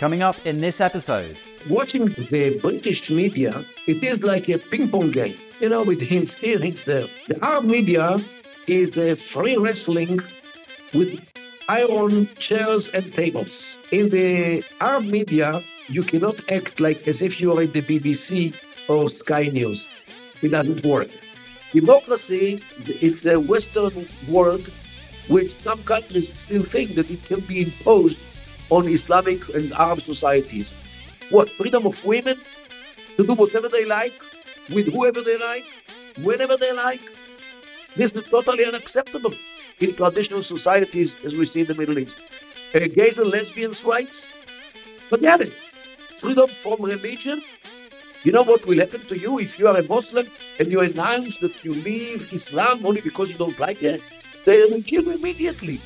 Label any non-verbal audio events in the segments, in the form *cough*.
Coming up in this episode. Watching the British media, it is like a ping pong game, you know, with hints here, hints there. The Arab media is a free wrestling with iron chairs and tables. In the Arab media, you cannot act like as if you are in the BBC or Sky News. It doesn't work. Democracy, it's a Western world which some countries still think that it can be imposed on Islamic and Arab societies. What, freedom of women to do whatever they like, with whoever they like, whenever they like? This is totally unacceptable in traditional societies as we see in the Middle East. Uh, gays and lesbians' rights? Forget it. Freedom from religion? You know what will happen to you if you are a Muslim and you announce that you leave Islam only because you don't like it? They will kill you immediately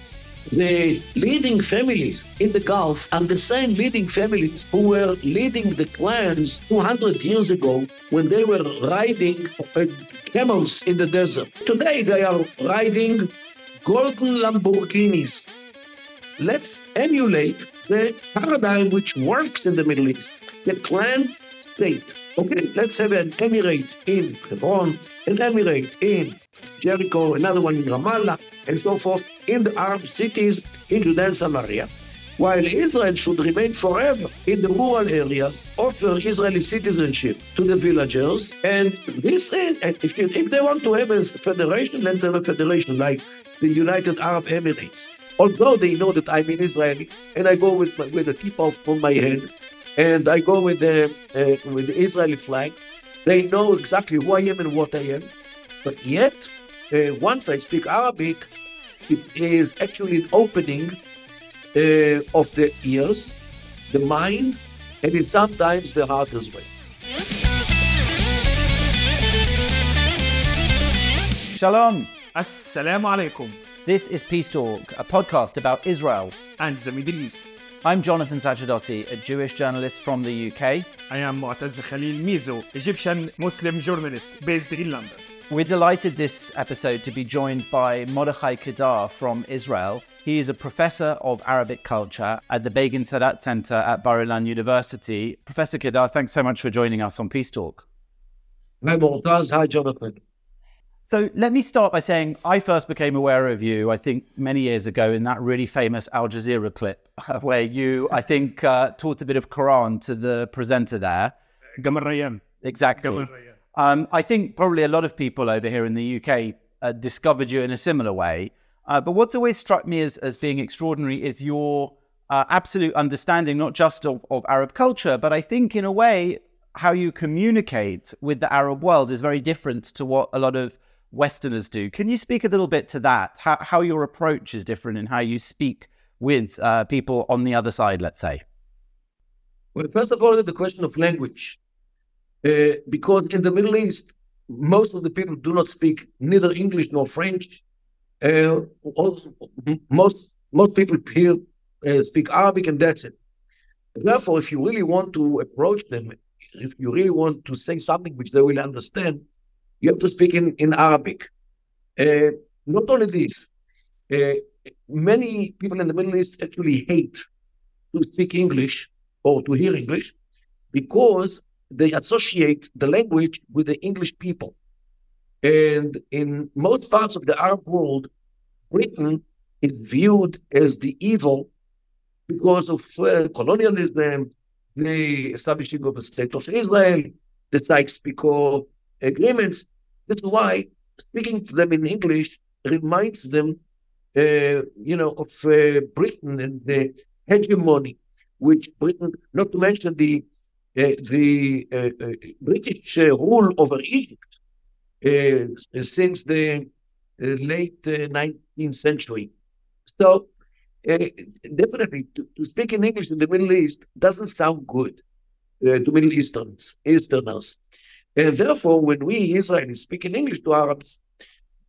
the leading families in the Gulf are the same leading families who were leading the clans 200 years ago when they were riding uh, camels in the desert. Today they are riding golden Lamborghinis. Let's emulate the paradigm which works in the Middle East, the clan state. Okay, let's have an emirate in Hebron, an emirate in Jericho, another one in Ramallah, and so forth, in the Arab cities in Judea and Samaria, while Israel should remain forever in the rural areas, offer Israeli citizenship to the villagers, and this is, if, if they want to have a federation, let's have a federation like the United Arab Emirates. Although they know that I'm an Israeli, and I go with, my, with a kippah on my head, and I go with the, uh, with the Israeli flag, they know exactly who I am and what I am. But yet, uh, once I speak Arabic, it is actually an opening uh, of the ears, the mind, and it's sometimes the heart as well. Shalom. Assalamu alaikum. This is Peace Talk, a podcast about Israel and the Middle East. I'm Jonathan Sacerdoti, a Jewish journalist from the UK. I am Mu'taz Khalil Mizo, Egyptian Muslim journalist based in London. We're delighted this episode to be joined by Mordechai Kedar from Israel. He is a professor of Arabic culture at the Begin Sadat Center at Bar Ilan University. Professor Kedar, thanks so much for joining us on Peace Talk. Hi, Moataz. Hi, Jonathan. So let me start by saying I first became aware of you, I think, many years ago in that really famous Al Jazeera clip *laughs* where you, I think, uh, taught a bit of Quran to the presenter there. Gamal Exactly. Gamal Rayyan. Um, I think probably a lot of people over here in the UK uh, discovered you in a similar way. Uh, but what's always struck me as, as being extraordinary is your uh, absolute understanding, not just of, of Arab culture, but I think in a way, how you communicate with the Arab world is very different to what a lot of Westerners do. Can you speak a little bit to that? How, how your approach is different and how you speak with uh, people on the other side, let's say? Well, first of all, the question of language. Uh, because in the Middle East, most of the people do not speak neither English nor French. Uh, most most people here uh, speak Arabic, and that's it. Therefore, if you really want to approach them, if you really want to say something which they will understand, you have to speak in, in Arabic. Uh, not only this, uh, many people in the Middle East actually hate to speak English or to hear English because they associate the language with the English people. And in most parts of the Arab world, Britain is viewed as the evil because of uh, colonialism, the establishing of a state of Israel, the Sykes-Picot agreements. That's why speaking to them in English reminds them, uh, you know, of uh, Britain and the hegemony, which Britain, not to mention the the uh, uh, British rule over Egypt since the late 19th century. So definitely, to, to, speak in English in the Middle East doesn't sound good to Middle Easterns, Easterners. And therefore, when we Israelis speak in English to Arabs,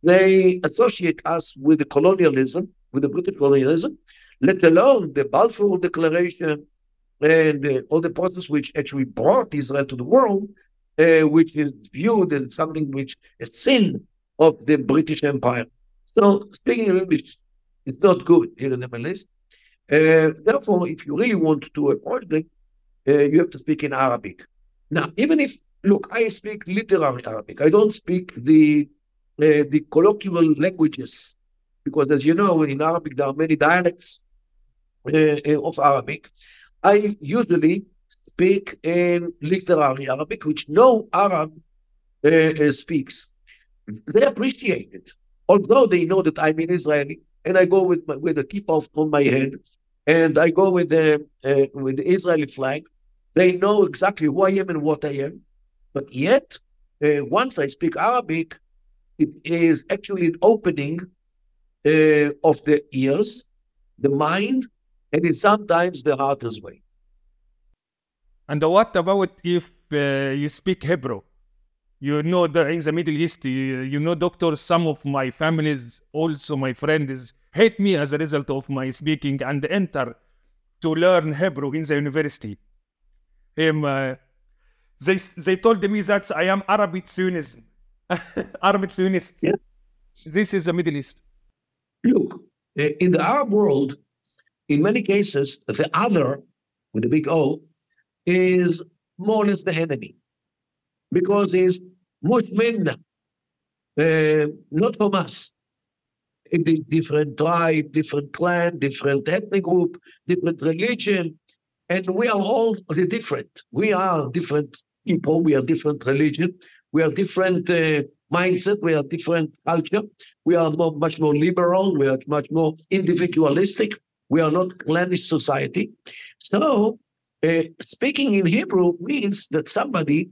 they associate us with the colonialism, with the British colonialism, let alone the Balfour Declaration, and uh, all the process which actually brought Israel to the world, uh, which is viewed as something which is sin of the British Empire. So speaking English is not good here in the East. Uh, therefore, if you really want to approach them, uh, you have to speak in Arabic. Now, even if look, I speak literary Arabic. I don't speak the uh, the colloquial languages because, as you know, in Arabic there are many dialects uh, of Arabic. I usually speak in literary Arabic, which no Arab uh, speaks. They appreciate it, although they know that I'm an Israeli and I go with my, with a kippah on my head, and I go with the uh, with the Israeli flag. They know exactly who I am and what I am, but yet uh, once I speak Arabic, it is actually an opening uh, of the ears, the mind, and it's sometimes the hardest way. And what about if uh, you speak Hebrew? You know, there in the Middle East, you, you know, doctors, some of my families, also my friends, hate me as a result of my speaking and enter to learn Hebrew in the university. Um, uh, they, they told me that I am Arabic Zionism. *laughs* Arabic Zionist. Yeah. This is the Middle East. Look, in the Arab world, in many cases, the other, with a big O, is more or less the enemy because he's mushmin, uh, not from us. A different tribe, different clan, different ethnic group, different religion, and we are all different. We are different people. We are different religion. We are different uh, mindset. We are different culture. We are more, much more liberal. We are much more individualistic. We are not clannish society. So uh, speaking in Hebrew means that somebody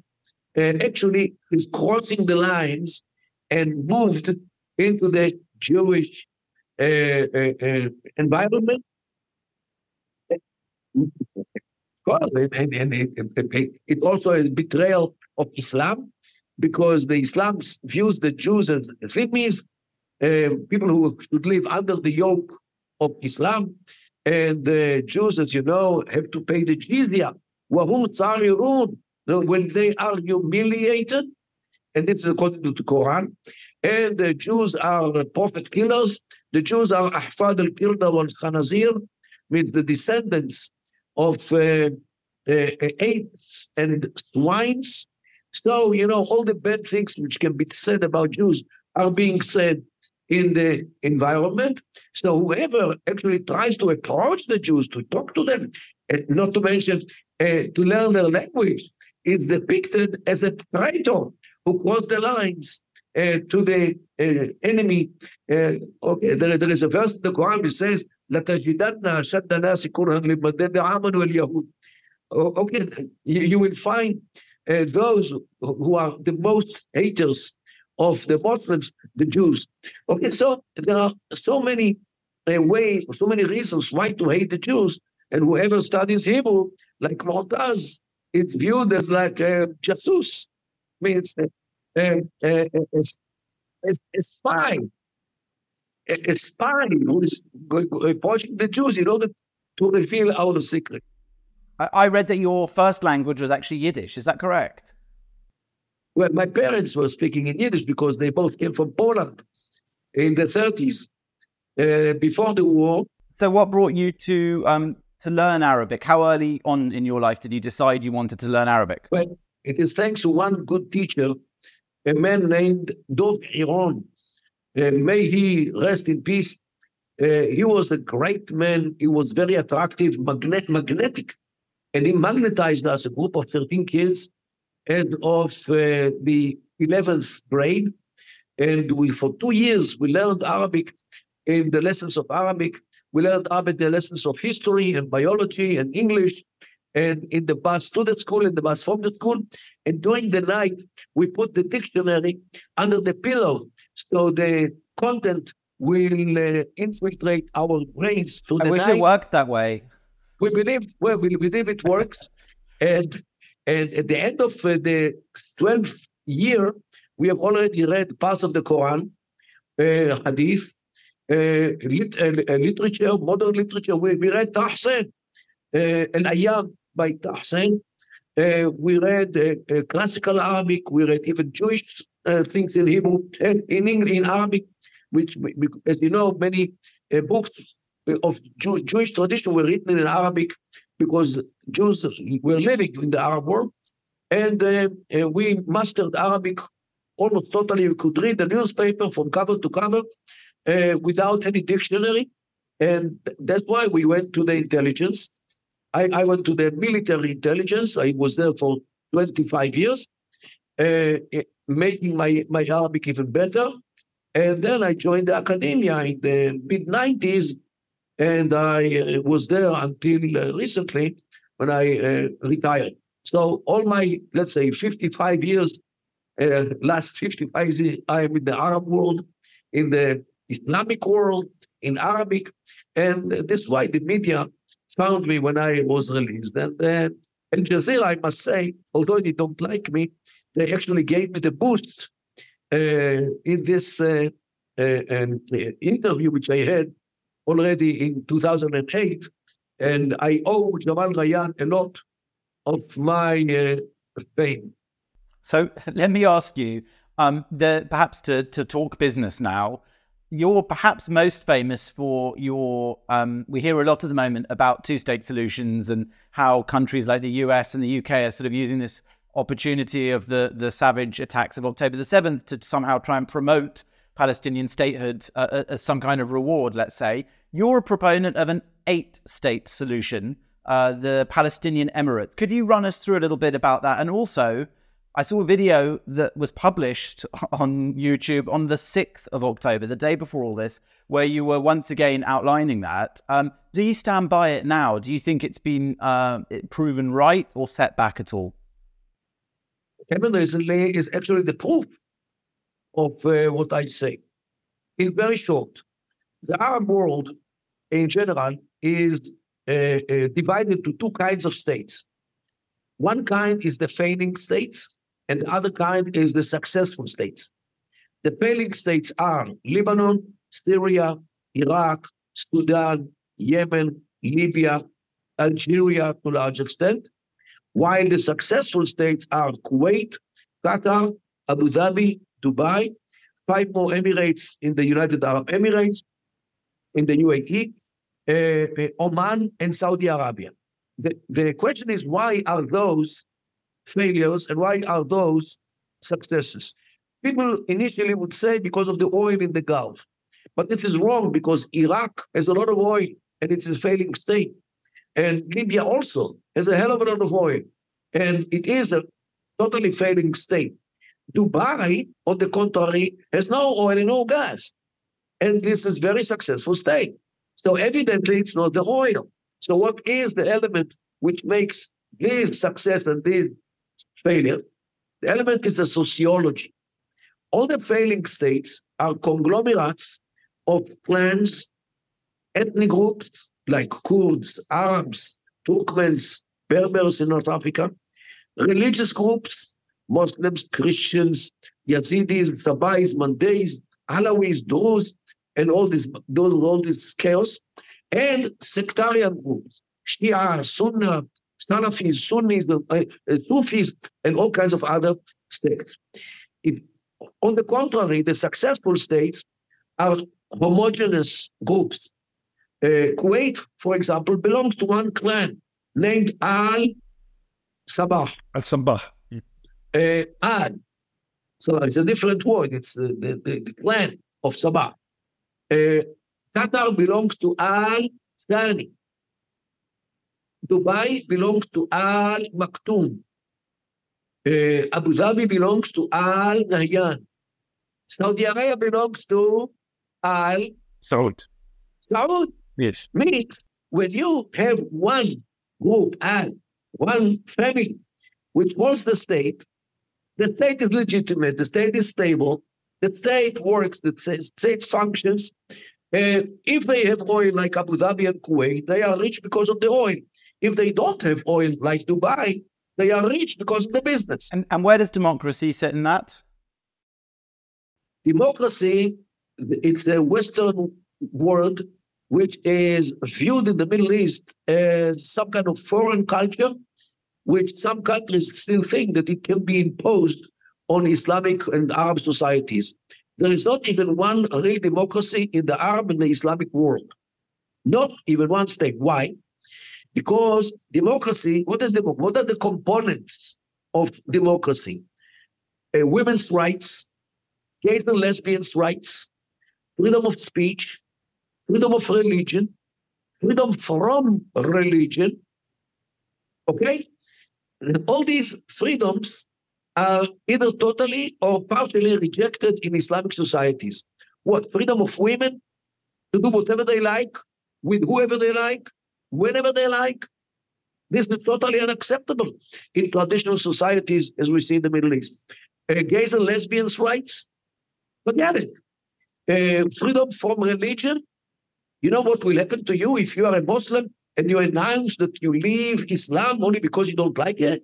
uh, actually is crossing the lines and moved into the Jewish uh, uh, uh environment. And, and it, it, also a betrayal of Islam because the Islam views the Jews as enemies, uh, people who should live under the yoke of Islam. And the Jews, as you know, have to pay the jizya. When they are humiliated, and this is according to the Quran, and the Jews are prophet killers. The Jews are Ahfad al-Qirda wal-Khanazir, means the descendants of uh, uh, apes and swines. So, you know, all the bad things which can be said about Jews are being said in the environment. So whoever actually tries to approach the Jews, to talk to them, not to mention uh, to learn their language, is depicted as a traitor who crossed the lines uh, to the uh, enemy. Uh, okay, there, there is a verse in the Quran which says, "Latajidanna shaddana sikuran limadad wal Yahud." Okay, you, you will find uh, those who are the most haters of the Muslims, the Jews. Okay, so there are so many uh, ways, so many reasons why to hate the Jews. And whoever studies Hebrew, like Mu'taz, is viewed as like a jasus, means a, a, a, a, spy, a, spy who is approaching uh, the Jews in order to reveal our secret. I read that your first language was actually Yiddish. Is that correct? Well, my parents were speaking in Yiddish because they both came from Poland in the 30s, uh, before the war. So, what brought you to um, to learn Arabic? How early on in your life did you decide you wanted to learn Arabic? Well, it is thanks to one good teacher, a man named Dov Iron. Uh, may he rest in peace. Uh, he was a great man. He was very attractive, magnet, magnetic, and he magnetized us, a group of 13 kids, as of uh, the 11th grade. And we, for two years, we learned Arabic in the lessons of Arabic. We learned Arabic the lessons of history and biology and English. And in the bus to the school, in the bus from the school. And during the night, we put the dictionary under the pillow. So the content will uh, infiltrate our brains through I the wish night. it worked that way. We believe, well, we believe it works. and and at the end of uh, the 12th year, we have already read parts of the Quran, uh, Hadith, uh, lit, uh, uh, literature, modern literature. We, we read Tahsin, uh, Al by Tahsin. Uh, we read classical Arabic. We read even Jewish things in Hebrew, in English, in Arabic, which, as you know, many books of Jew, Jewish tradition were written in Arabic because Jews were living in the Arab world. And uh, uh, we mastered Arabic almost totally. We could read the newspaper from cover to cover uh, without any dictionary. And that's why we went to the intelligence. I, I, went to the military intelligence. I was there for 25 years, uh, making my, my Arabic even better. And then I joined the academia in the mid 90s, and I uh, was there until uh, recently when I uh, retired. So all my, let's say, 55 years, last 55 years, I am in the Arab world, in the Islamic world, in Arabic, and this is why the media found me when I was released. And uh, Al Jazeera, I must say, although they don't like me, they actually gave me the boost uh, in this uh, uh, interview which I had already in 2008. And I owe Jamal Rayan a lot of my uh, fame. So let me ask you, um, the, perhaps to, to talk business now, you're perhaps most famous for your. Um, we hear a lot at the moment about two state solutions and how countries like the US and the UK are sort of using this opportunity of the, the savage attacks of October the 7th to somehow try and promote Palestinian statehood uh, uh, as some kind of reward, let's say. You're a proponent of an eight state solution, uh, the Palestinian Emirate. Could you run us through a little bit about that? And also, I saw a video that was published *laughs* on YouTube on the 6th of October, the day before all this, where you were once again outlining that. Um, do you stand by it now? Do you think it's been uh, proven right or set back at all? Kevin is actually the proof of uh, what I say. It's very short. The Arab world in general is uh, uh, divided to two kinds of states. One kind is the failing states, and the other kind is the successful states. The failing states are Lebanon, Syria, Iraq, Sudan, Yemen, Libya, Algeria to a large extent, while the successful states are Kuwait, Qatar, Abu Dhabi, Dubai, five more Emirates in the United Arab Emirates, in the UAE, uh, uh, Oman, and Saudi Arabia. The, the question is why are those failures and why are those successes? People initially would say because of the oil in the Gulf. But this is wrong because Iraq has a lot of oil and it's a failing state. And Libya also has a hell of a lot of oil. And it is a totally failing state. Dubai, on the contrary, has no oil and no gas. And this is very successful state. So evidently it's not the oil. So what is the element which makes this success and this failure? The element is the sociology. All the failing states are conglomerates of clans, ethnic groups like Kurds, Arabs, Turkmens, Berbers in North Africa, religious groups Muslims, Christians, Yazidis, Sabais, Mandays, Alawis, Druze, and all this, all this chaos, and sectarian groups, Shia, Sunnah, Salafis, Sunnis, uh, uh, Sufis, and all kinds of other states. If, on the contrary, the successful states are homogeneous groups. Uh, Kuwait, for example, belongs to one clan named Al Sabah. Al Sabah uh, Ad. So it's a different word. It's the, the, the, the clan of Sabah. Uh, Qatar belongs to Al Thani. Dubai belongs to Al Maktoum. Uh, Abu Dhabi belongs to Al Nahyan. Saudi Arabia belongs to Al Saud. Saud. Yes. Means when you have one group, Al, one family, which wants the state, the state is legitimate, the state is stable, the state works, the state functions. And if they have oil like Abu Dhabi and Kuwait, they are rich because of the oil. If they don't have oil like Dubai, they are rich because of the business. And, and where does democracy sit in that? Democracy, it's a Western world which is viewed in the Middle East as some kind of foreign culture which some countries still think that it can be imposed on Islamic and Arab societies. There is not even one real democracy in the Arab and the Islamic world. Not even one state. Why? Because democracy, what is democracy? What are the components of democracy? Uh, women's rights, gays and lesbians' rights, freedom of speech, freedom of religion, freedom from religion. Okay? All these freedoms are either totally or partially rejected in Islamic societies. What? Freedom of women to do whatever they like, with whoever they like, whenever they like. This is totally unacceptable in traditional societies as we see in the Middle East. Uh, gays and lesbians' rights, forget it. Uh, freedom from religion. You know what will happen to you if you are a Muslim and you announce that you leave Islam only because you don't like it?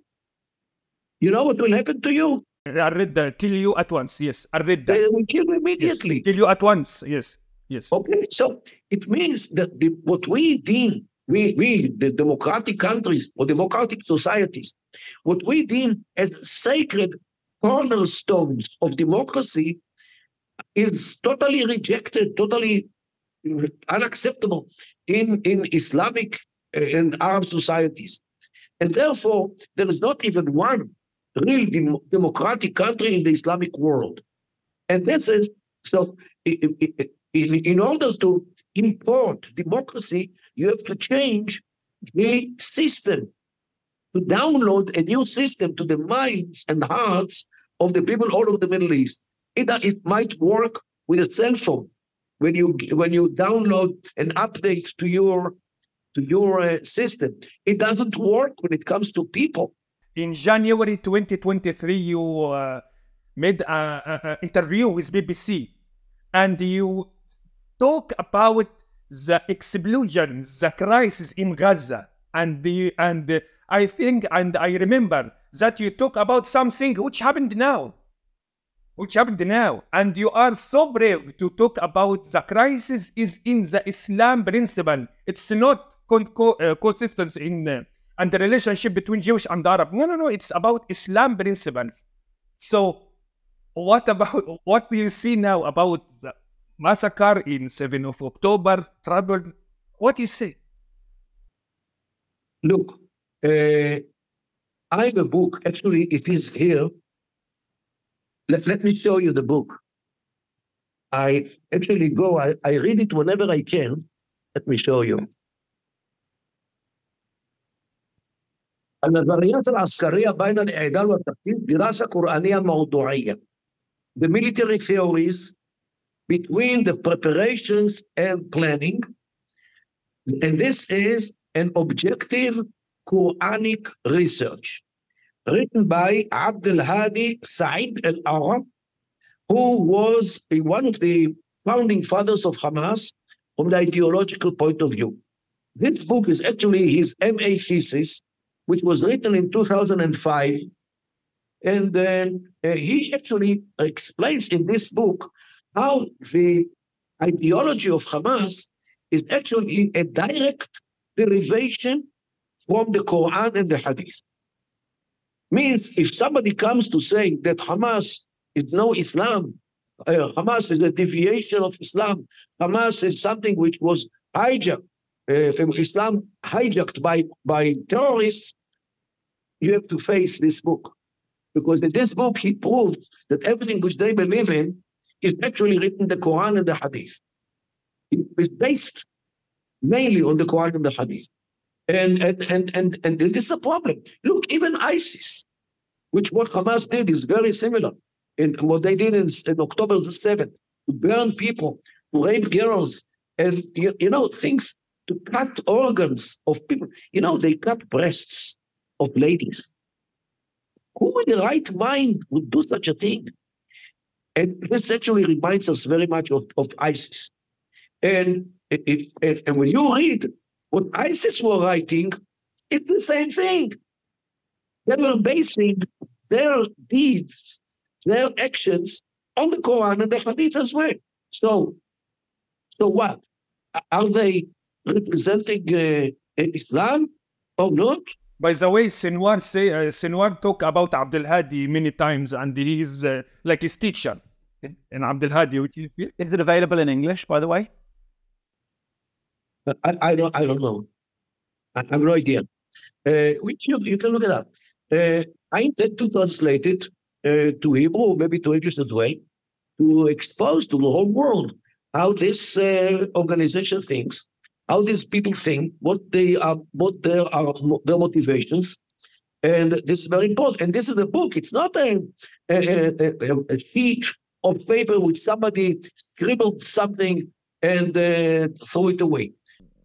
You know what will happen to you? I read that. Kill you at once. Yes, I read that. They will kill you immediately. Yes. Kill you at once. Yes, yes. Okay, so it means that the, what we deem, we, we, the democratic countries or democratic societies, what we deem as sacred cornerstones of democracy is totally rejected, totally unacceptable in, in Islamic eh, and Arab societies. And therefore, there is not even one real dem- democratic country in the Islamic world. And that says, so in, in order to import democracy, you have to change the system, to download a new system to the minds and hearts of the people all over the Middle East. It, it might work with a cell phone when you when you download an update to your to your uh, system. It doesn't work when it comes to people in January 2023, you uh, made an interview with BBC and you talk about the explosion, the crisis in Gaza. And, the, and I think, and I remember that you talk about something which happened now. Which happened now. And you are so brave to talk about the crisis is in the Islam principle. It's not co- co- uh, consistent in uh, and the relationship between Jewish and Arab. No, no, no. It's about Islam principles. So, what about what do you see now about the massacre in 7th of October? Trouble. What do you say? Look, uh, I have a book. Actually, it is here Let, let me show you the book. I actually go, I, I read it whenever I can. Let me show you. النظريات العسكرية بين الإعدال والتقديم دراسة قرآنية موضوعية. The military theories between the preparations and planning. And this is an objective Quranic research written by Abdul Hadi Said al Arab, who was one of the founding fathers of Hamas from the ideological point of view. This book is actually his MA thesis which was written in 2005. And then uh, he actually explains in this book how the ideology of Hamas is actually a direct derivation from the Quran and the Hadith. Means if somebody comes to say that Hamas is no Islam, uh, Hamas is a deviation of Islam, Hamas is something which was hijacked, uh, Islam hijacked by, by terrorists, you have to face this book. Because in this book, he proved that everything which they believe in is actually written in the Quran and the Hadith. It is based mainly on the Quran and the Hadith. And, and, and, and, and this is a problem. Look, even ISIS, which what Hamas did is very similar in what they did in, in October the 7th, to burn people, to rape girls, and, you, you know, things to cut organs of people. You know, they cut breasts of ladies. Who in the right mind would do such a thing? And this actually reminds us very much of, of ISIS. And, it, and when you read what ISIS were writing, it's the same thing. They were basing their deeds, their actions on the Quran and the Hadith as well. So, so what? Are they representing uh, Islam or not? By the way, Sinwar say uh, Sinwar talk about Abdul Hadi many times, and he's uh, like his teacher. And Abdul Hadi, is it available in English, by the way? I, I don't I don't know. I have no idea. Uh, you, you can look it up. Uh, I intend to translate it uh, to Hebrew, maybe to English as well, to expose to the whole world how this uh, organization thinks, how these people think, what they are, what their are their motivations, and this is very important. And this is a book. It's not a a, a, a sheet of paper which somebody scribbled something and uh, threw it away.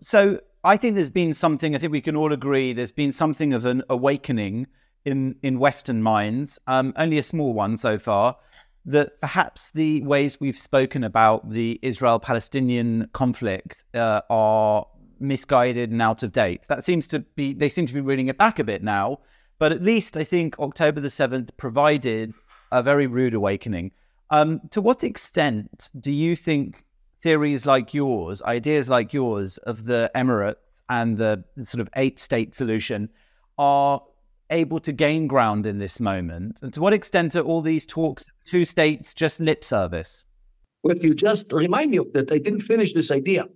So I think there's been something. I think we can all agree. There's been something of an awakening in in Western minds. Um, only a small one so far. That perhaps the ways we've spoken about the Israel-Palestinian conflict uh, are misguided and out of date. That seems to be. They seem to be reading it back a bit now. But at least I think October the seventh provided a very rude awakening. Um, to what extent do you think theories like yours, ideas like yours of the Emirates and the sort of eight state solution are able to gain ground in this moment? And to what extent are all these talks, two states, just lip service? Well, you just remind me of that. I didn't finish this idea.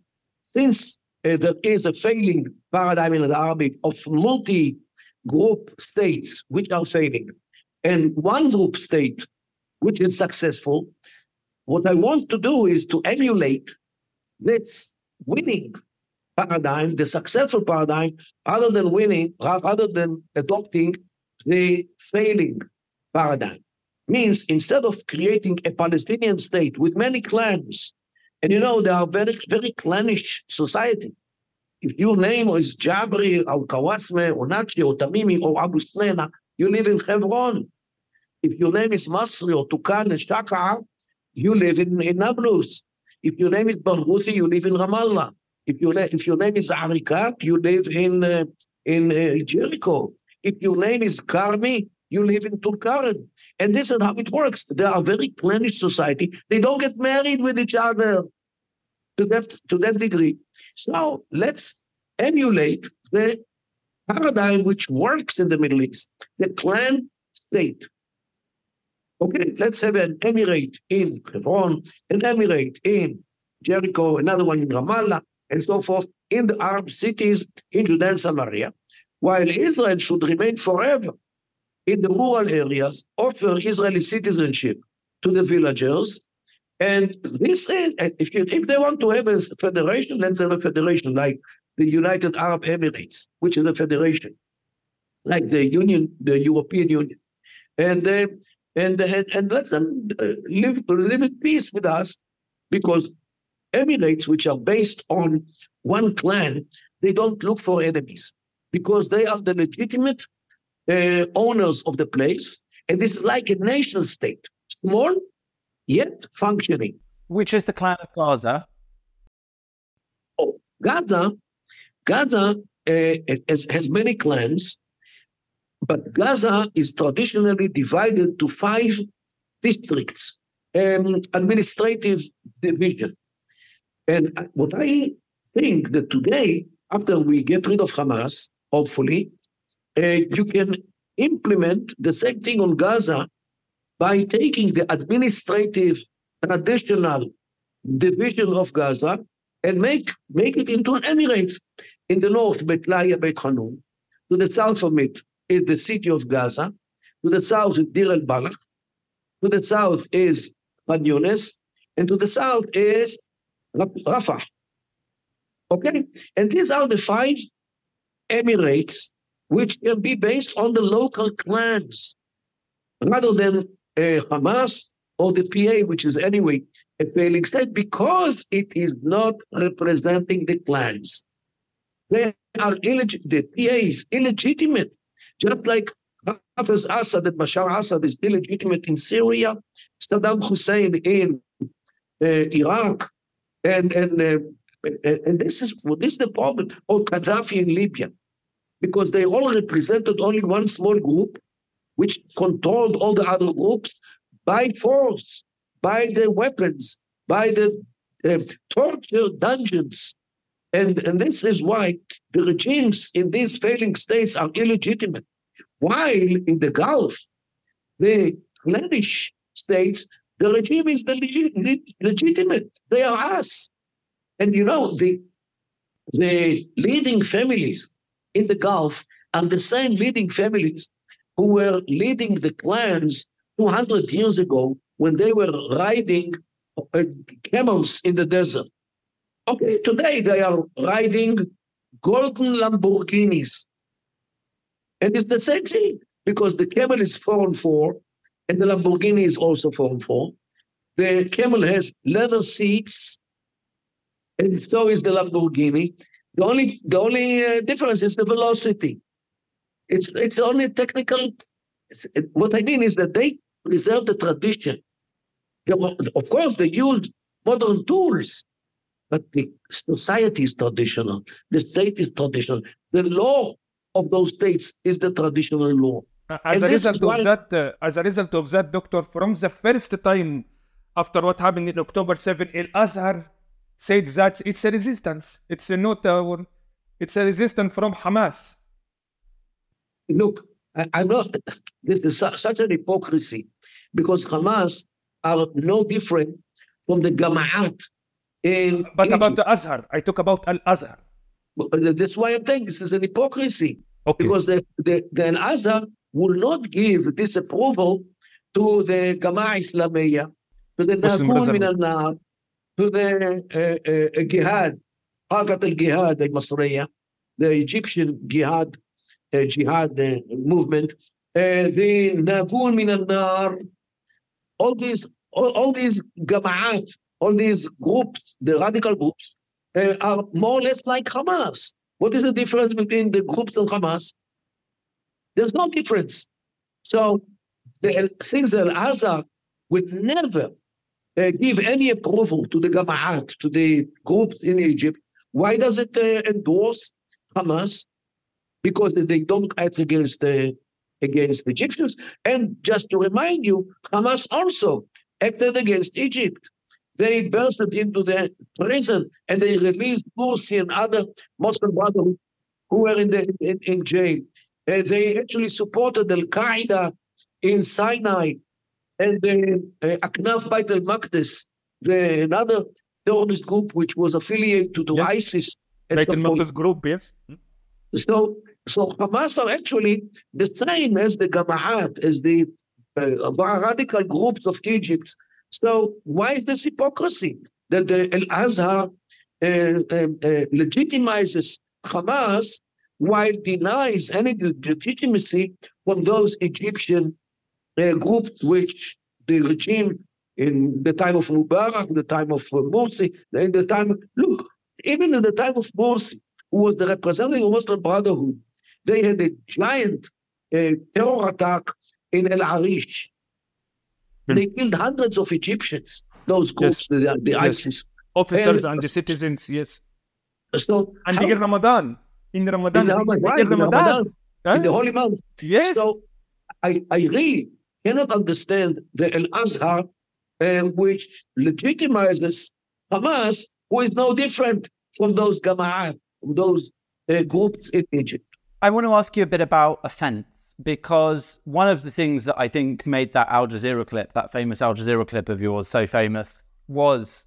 Since uh, there is a failing paradigm in the Arabic of multi group states which are failing and one group state which is successful, what I want to do is to emulate this winning paradigm, the successful paradigm, rather than winning, rather than adopting the failing paradigm. Means instead of creating a Palestinian state with many clans, and you know, they are very, very clannish society. If your name is Jabri or Kawasme or Nakshi or Tamimi or Abu Snena, you live in Hebron. If your name is Masri or Tukan and Shaka, you live in, in Nablus. If your name is Barghouthi, you live in Ramallah. If, you, if your name is Arikat, you live in, uh, in uh, Jericho. If your name is Karmi, you live in Tulkarem. And this is how it works. They are a very clannish society. They don't get married with each other to that, to that degree. So let's emulate the paradigm which works in the Middle East, the clan state. Okay, let's have an emirate in Hebron, an emirate in Jericho, another one in Ramallah, and so forth, in the Arab cities in Judea and Samaria, while Israel should remain forever in the rural areas, offer Israeli citizenship to the villagers. And this is, if, you, if they want to have a federation, let's have a federation like the United Arab Emirates, which is a federation, like the Union, the European Union. And uh, and, and let them uh, live, live in peace with us because emirates which are based on one clan, they don't look for enemies because they are the legitimate uh, owners of the place. And this is like a nation state, small yet functioning. Which is the clan of Gaza? Oh, Gaza, Gaza uh, has, has many clans, but Gaza is traditionally divided to five districts, um, administrative division. And what I think that today, after we get rid of Hamas, hopefully, uh, you can implement the same thing on Gaza by taking the administrative traditional division of Gaza and make, make it into an Emirates. In the north, Bet Lahiya, Bet Hanun. To the south of it, is the city of Gaza. To the south is Dir el Balah. To the south is Khan Yunis. And to the south is Rafah. Okay? And these are the five emirates which can be based on the local clans rather than uh, Hamas or the PA, which is anyway a failing state because it is not representing the clans. They are illeg- the PA is illegitimate just like Hafiz Assad and Bashar Assad is illegitimate in Syria, Saddam Hussein in uh, Iraq, and and uh, and this is this is the problem. Or Gaddafi in Libya, because they all represented only one small group, which controlled all the other groups by force, by the weapons, by the uh, torture dungeons. And, and this is why the regimes in these failing states are illegitimate. While in the Gulf, the Kurdish states, the regime is the legit, legitimate. They are us. And you know, the the leading families in the Gulf are the same leading families who were leading the clans 200 years ago when they were riding uh, camels in the desert. Okay, today they are riding golden Lamborghinis. And it's the same thing because the camel is four and four, and the Lamborghini is also four and four. The camel has leather seats, and so is the Lamborghini. The only the only uh, difference is the velocity. It's it's only technical. What I mean is that they preserve the tradition. Of course, they use modern tools, but the society is traditional. The state is traditional. The law of those states is the traditional law. As a result of that, uh, as a result of that, doctor, from the first time after what happened in October 7, Al Azhar said that it's a resistance. It's a not a, it's a resistance from Hamas. Look, I, am not. This is such an hypocrisy because Hamas are no different from the Gama'at in. But Egypt. about the Azhar, I talk about Al Azhar. That's why I'm saying this is an hypocrisy. Okay. Because the, the, the Al Azhar will not give disapproval to the Gama'a Islamiyya, to the Nakun min al to the uh, uh, Jihad, al Jihad al Masriya, the Egyptian Jihad, uh, Jihad uh, movement, uh, the Nakun min al all these, all, all these Gama'at, all these groups, the radical groups, uh, are more or less like Hamas. What is the difference between the groups and Hamas? There's no difference. So the, since Al Azhar would never uh, give any approval to the Gama'at, to the groups in Egypt, why does it uh, endorse Hamas? Because they don't act against the against Egyptians. And just to remind you, Hamas also acted against Egypt. They bursted into the prison and they released Morsi and other Muslim Brotherhood who were in, the, in, in jail. Uh, they actually supported Al Qaeda in Sinai and the uh, Aknaf Bait al Maqdis, the another terrorist group which was affiliated to, to yes. ISIS. Bait al Maqdis group, yes. So, so Hamas are actually the same as the Gama'at, as the uh, radical groups of Egypt. So why is this hypocrisy that the Al Azhar uh, uh, uh, legitimizes Hamas while denies any legitimacy from those Egyptian uh, groups which the regime in the time of Mubarak, the time of uh, Morsi, in the time, look, even in the time of Morsi, who was the representative of Muslim Brotherhood, they had a giant uh, terror attack in El Arish. Hmm. They killed hundreds of Egyptians, those groups, yes. the, the yes. ISIS. Officers and, and, the citizens, yes. So, and how, in Ramadan, in Ramadan, in, Ramadan, in, Ramadan, Ramadan huh? in the holy month. Yes. So I, I really cannot understand the Al Azhar, uh, which legitimizes Hamas, who is no different from those Gama'at, from those uh, groups in Egypt. I want to ask you a bit about offense because one of the things that I think made that Al Jazeera clip, that famous Al Jazeera clip of yours, so famous, was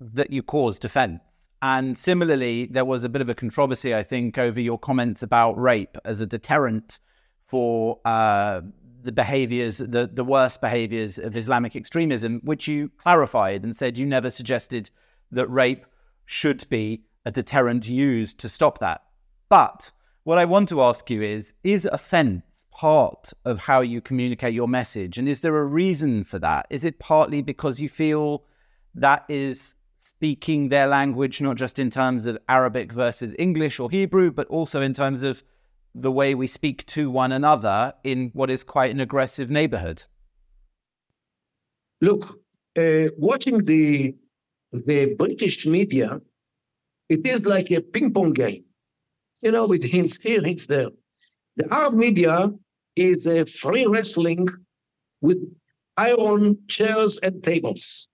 that you caused offense. And similarly, there was a bit of a controversy, I think, over your comments about rape as a deterrent for uh, the behaviors, the, the worst behaviors of Islamic extremism, which you clarified and said you never suggested that rape should be a deterrent used to stop that. But what I want to ask you is is offense part of how you communicate your message? And is there a reason for that? Is it partly because you feel that is speaking their language, not just in terms of Arabic versus English or Hebrew, but also in terms of the way we speak to one another in what is quite an aggressive neighborhood? Look, uh, watching the the British media, it is like a ping pong game, you know, with hints here, hints there. The Arab media is a free wrestling with iron chairs and tables.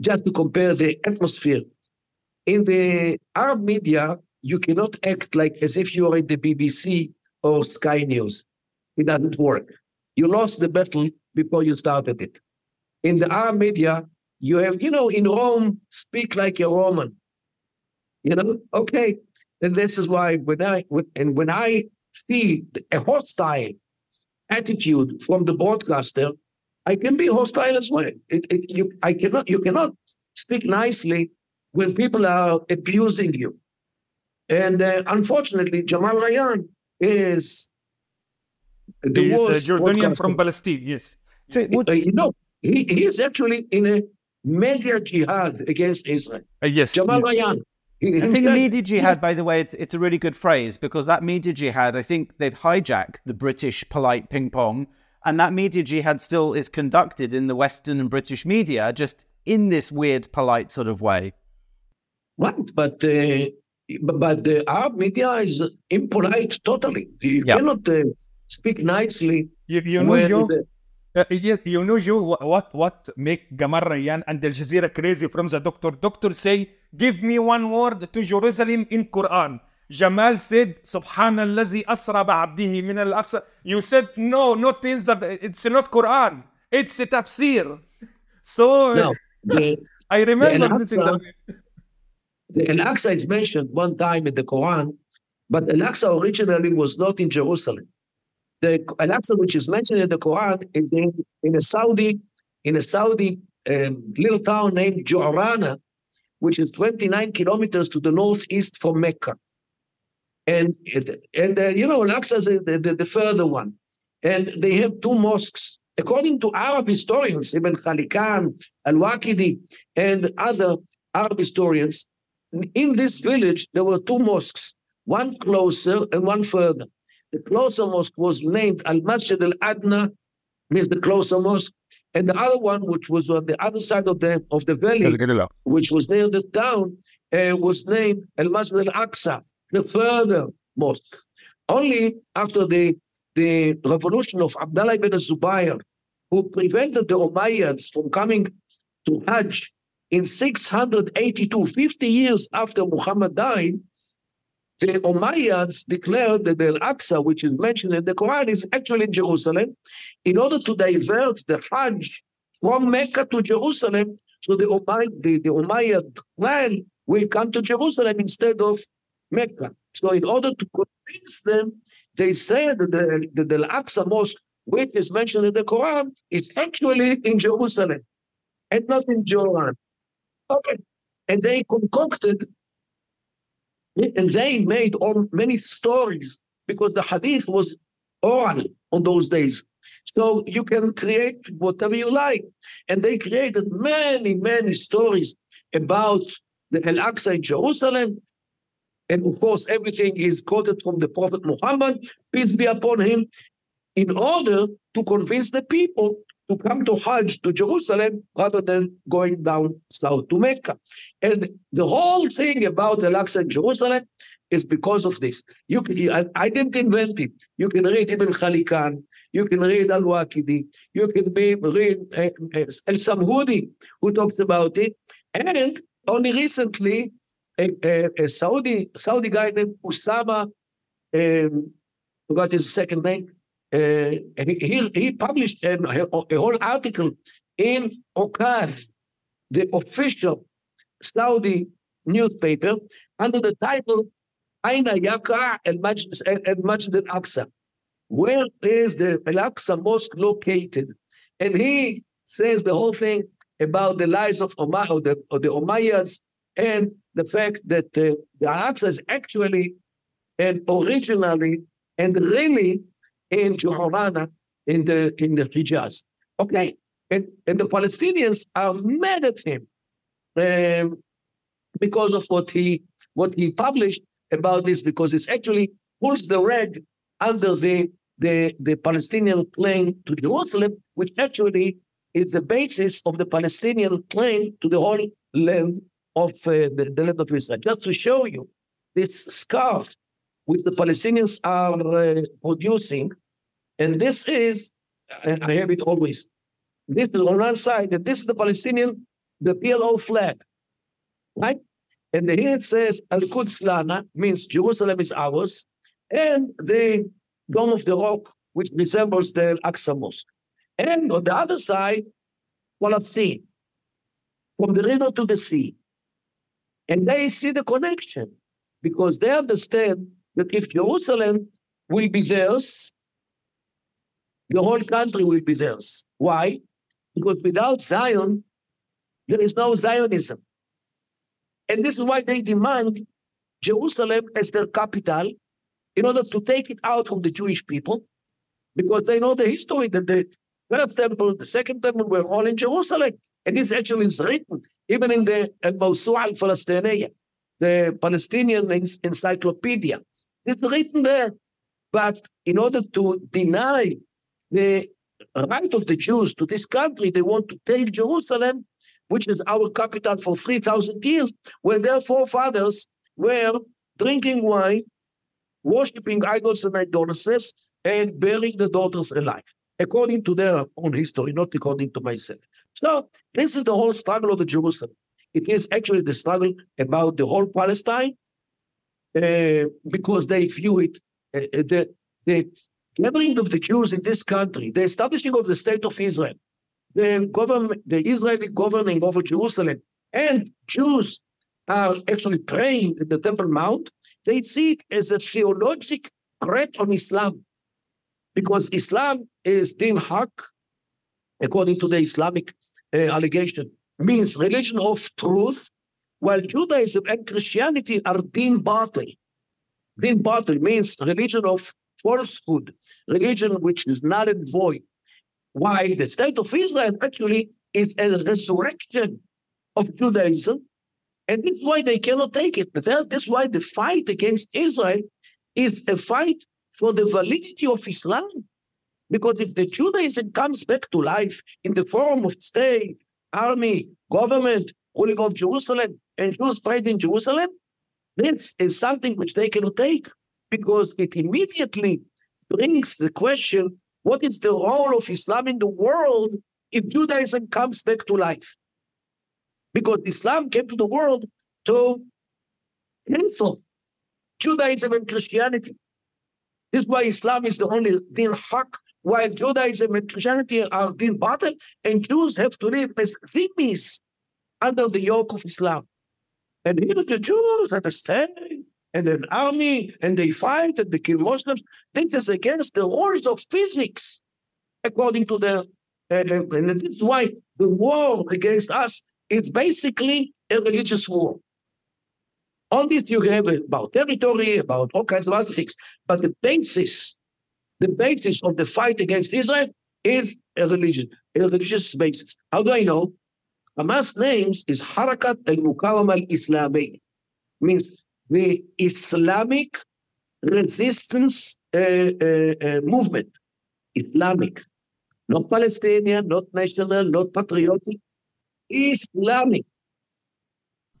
Just to compare the atmosphere. In the Arab media, you cannot act like as if you are in the BBC or Sky News. It doesn't work. You lost the battle before you started it. In the Arab media, you have, you know, in Rome, speak like a Roman. You know, okay. And this is why when I when, and when I see a hostile attitude from the broadcaster, I can be hostile as well. It, it, you, I cannot, you cannot speak nicely when people are abusing you. And uh, unfortunately, Jamal Rayan is the he is a Jordanian from Palestine, yes. So, uh, you he, he is actually in a media jihad against Israel. Uh, yes. Jamal yes. Rayan. I think media jihad, by the way, it's, it's a really good phrase because that media jihad, I think they've hijacked the British polite ping pong, and that media jihad still is conducted in the Western and British media, just in this weird, polite sort of way. Right, but uh, but, but the Arab media is impolite totally. You yep. cannot uh, speak nicely. You, you know, you, the, uh, yes, you know, you what what make Jamal Rayan and Al Jazeera crazy from the doctor. Doctor say, Give me one word to Jerusalem in Quran. Jamal said, Subhanallah, asra ba'abdihi min al aqsa You said, no, not in the, it's not Quran. It's a tafsir. So no, the, *laughs* I remember the Al Aqsa is mentioned one time in the Quran, but Al-Aqsa originally was not in Jerusalem. The Al-Aqsa, which is mentioned in the Quran, is in, in a Saudi, in a Saudi um, little town named Jorana, which is 29 kilometers to the northeast from Mecca. And, and uh, you know, Al-Aqsa is the, the, the further one. And they have two mosques. According to Arab historians, Ibn Khallikan, Al-Waqidi, and other Arab historians, in this village, there were two mosques, one closer and one further. The closer mosque was named Al Masjid Al Adna, means the closer mosque, and the other one, which was on the other side of the of the valley, which was near the town, uh, was named Al Masjid Al Aqsa, the further mosque. Only after the the revolution of Abdullah ibn Zubayr, who prevented the Umayyads from coming to Hajj in 682, 50 years after Muhammad died, the Umayyads declared that the Al-Aqsa, which is mentioned in the Quran, is actually in Jerusalem, in order to divert the Hajj from Mecca to Jerusalem, so the, Umayyad, the, the Umayyad clan will come to Jerusalem instead of Mecca. So in order to convince them, they said that the, the, the Al-Aqsa Mosque, which is mentioned in the Quran, is actually in Jerusalem and not in Jordan. Okay. And they concocted, and they made all many stories because the hadith was oral on those days. So you can create whatever you like. And they created many, many stories about the Al Aqsa in Jerusalem. And of course, everything is quoted from the Prophet Muhammad, peace be upon him, in order to convince the people to come to Hajj to Jerusalem rather than going down south to Mecca. And the whole thing about Al-Aqsa in Jerusalem is because of this. You can, I, I didn't invent it. You can read Ibn Khallikan, you can read Al-Waqidi, you can be, read uh, Al-Samhudi, who talks about it. And only recently, a, a, a Saudi Saudi guy named Usama, um, forgot his second name, he, he published a, a whole article in Okad, the official Saudi newspaper, under the title Aina Yaka al Majd al Aqsa. Where is the Al Aqsa Mosque located? And he says the whole thing about the lies of Umar, or the, or the Umayyads and the fact that uh, the Al Aqsa is actually and originally and really in Juhurana in the in the Hijaz. Okay, and, and the Palestinians are mad at him um, because of what he what he published about this, because it's actually pulls the rag under the the, the Palestinian claim to Jerusalem, which actually is the basis of the Palestinian claim to the whole land of uh, the, the land of Israel. Just to show you this scarf which the Palestinians are uh, producing. And this is, I have it always, this is on one side, that this is the Palestinian, the PLO flag, right? And here it says, Al-Quds Lana, means Jerusalem is ours, and the Dome of the Rock, which resembles the Al-Aqsa Mosque. And on the other side, Sea, from the river to the sea. And they see the connection because they understand that if Jerusalem will be theirs, the whole country will be theirs. Why? Because without Zion, there is no Zionism. And this is why they demand Jerusalem as their capital in order to take it out from the Jewish people, because they know the history that the first temple, the second temple were all in Jerusalem. And this actually is written even in the uh, Mawsu' al-Falastiniya, the Palestinian encyclopedia. It's written there. But in order to deny the right of the Jews to this country, they want to take Jerusalem, which is our capital for 3,000 years, where their forefathers were drinking wine, worshipping idols and idolaters, and burying the daughters alive, according to their own history, not according to myself. So this is the whole struggle of the Jerusalem. It is actually the struggle about the whole Palestine, uh, because they view it, uh, uh, the, the gathering of the Jews in this country, the establishing of the state of Israel, the the Israeli governing over Jerusalem, and Jews are actually praying at the Temple Mount, they see it as a theological threat on Islam. Because Islam is din haq, according to the Islamic uh, allegation, means religion of truth, while Judaism and Christianity are din batil. Din batil means religion of falsehood, religion which is null and void. Why the state of Israel actually is a resurrection of Judaism, and this is why they cannot take it. This why the fight against Israel is a fight for the validity of Islam. Because if the Judaism comes back to life in the form of state, army, government, ruling of Jerusalem, and Jews prayed in Jerusalem, this is something which they cannot take because it immediately brings the question what is the role of Islam in the world if Judaism comes back to life? Because Islam came to the world to cancel Judaism and Christianity. This is why Islam is the only din haq while Judaism and Christianity are din batil, and Jews have to live as dhimmis under the yoke of Islam. And here the Jews understand, and an army, and they fight and kill Muslims. This is against the rules of physics, according to the, and, and this is why the war against us is basically a religious war. All this you have about territory, about all kinds of other things, but the basis the basis of the fight against Israel is a religion, a religious basis. How do I know? Hamas names is Harakat al Mukawam al-Islami, means the Islamic resistance uh, uh, uh, movement. Islamic, not Palestinian, not national, not patriotic, Islamic.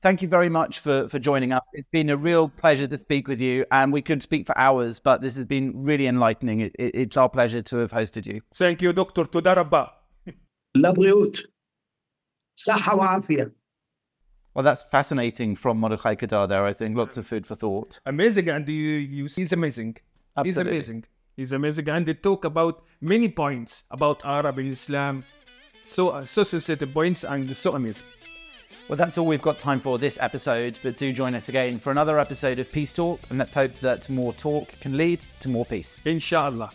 Thank you very much for, for joining us. It's been a real pleasure to speak with you, and we could speak for hours, but this has been really enlightening. It, it, it's our pleasure to have hosted you. Thank you, Dr. Tudarabba. لبريوت صحة وعافية Well, that's fascinating from Mordechai Kedar there, I think. Lots of food for thought. Amazing, and you, you he's amazing. Absolutely. He's amazing. He's amazing, and they talk about many points about Arab and Islam, so uh, so sensitive points, and so amazing. Well, that's all we've got time for this episode, but do join us again for another episode of Peace Talk, and let's hope that more talk can lead to more peace. Inshallah.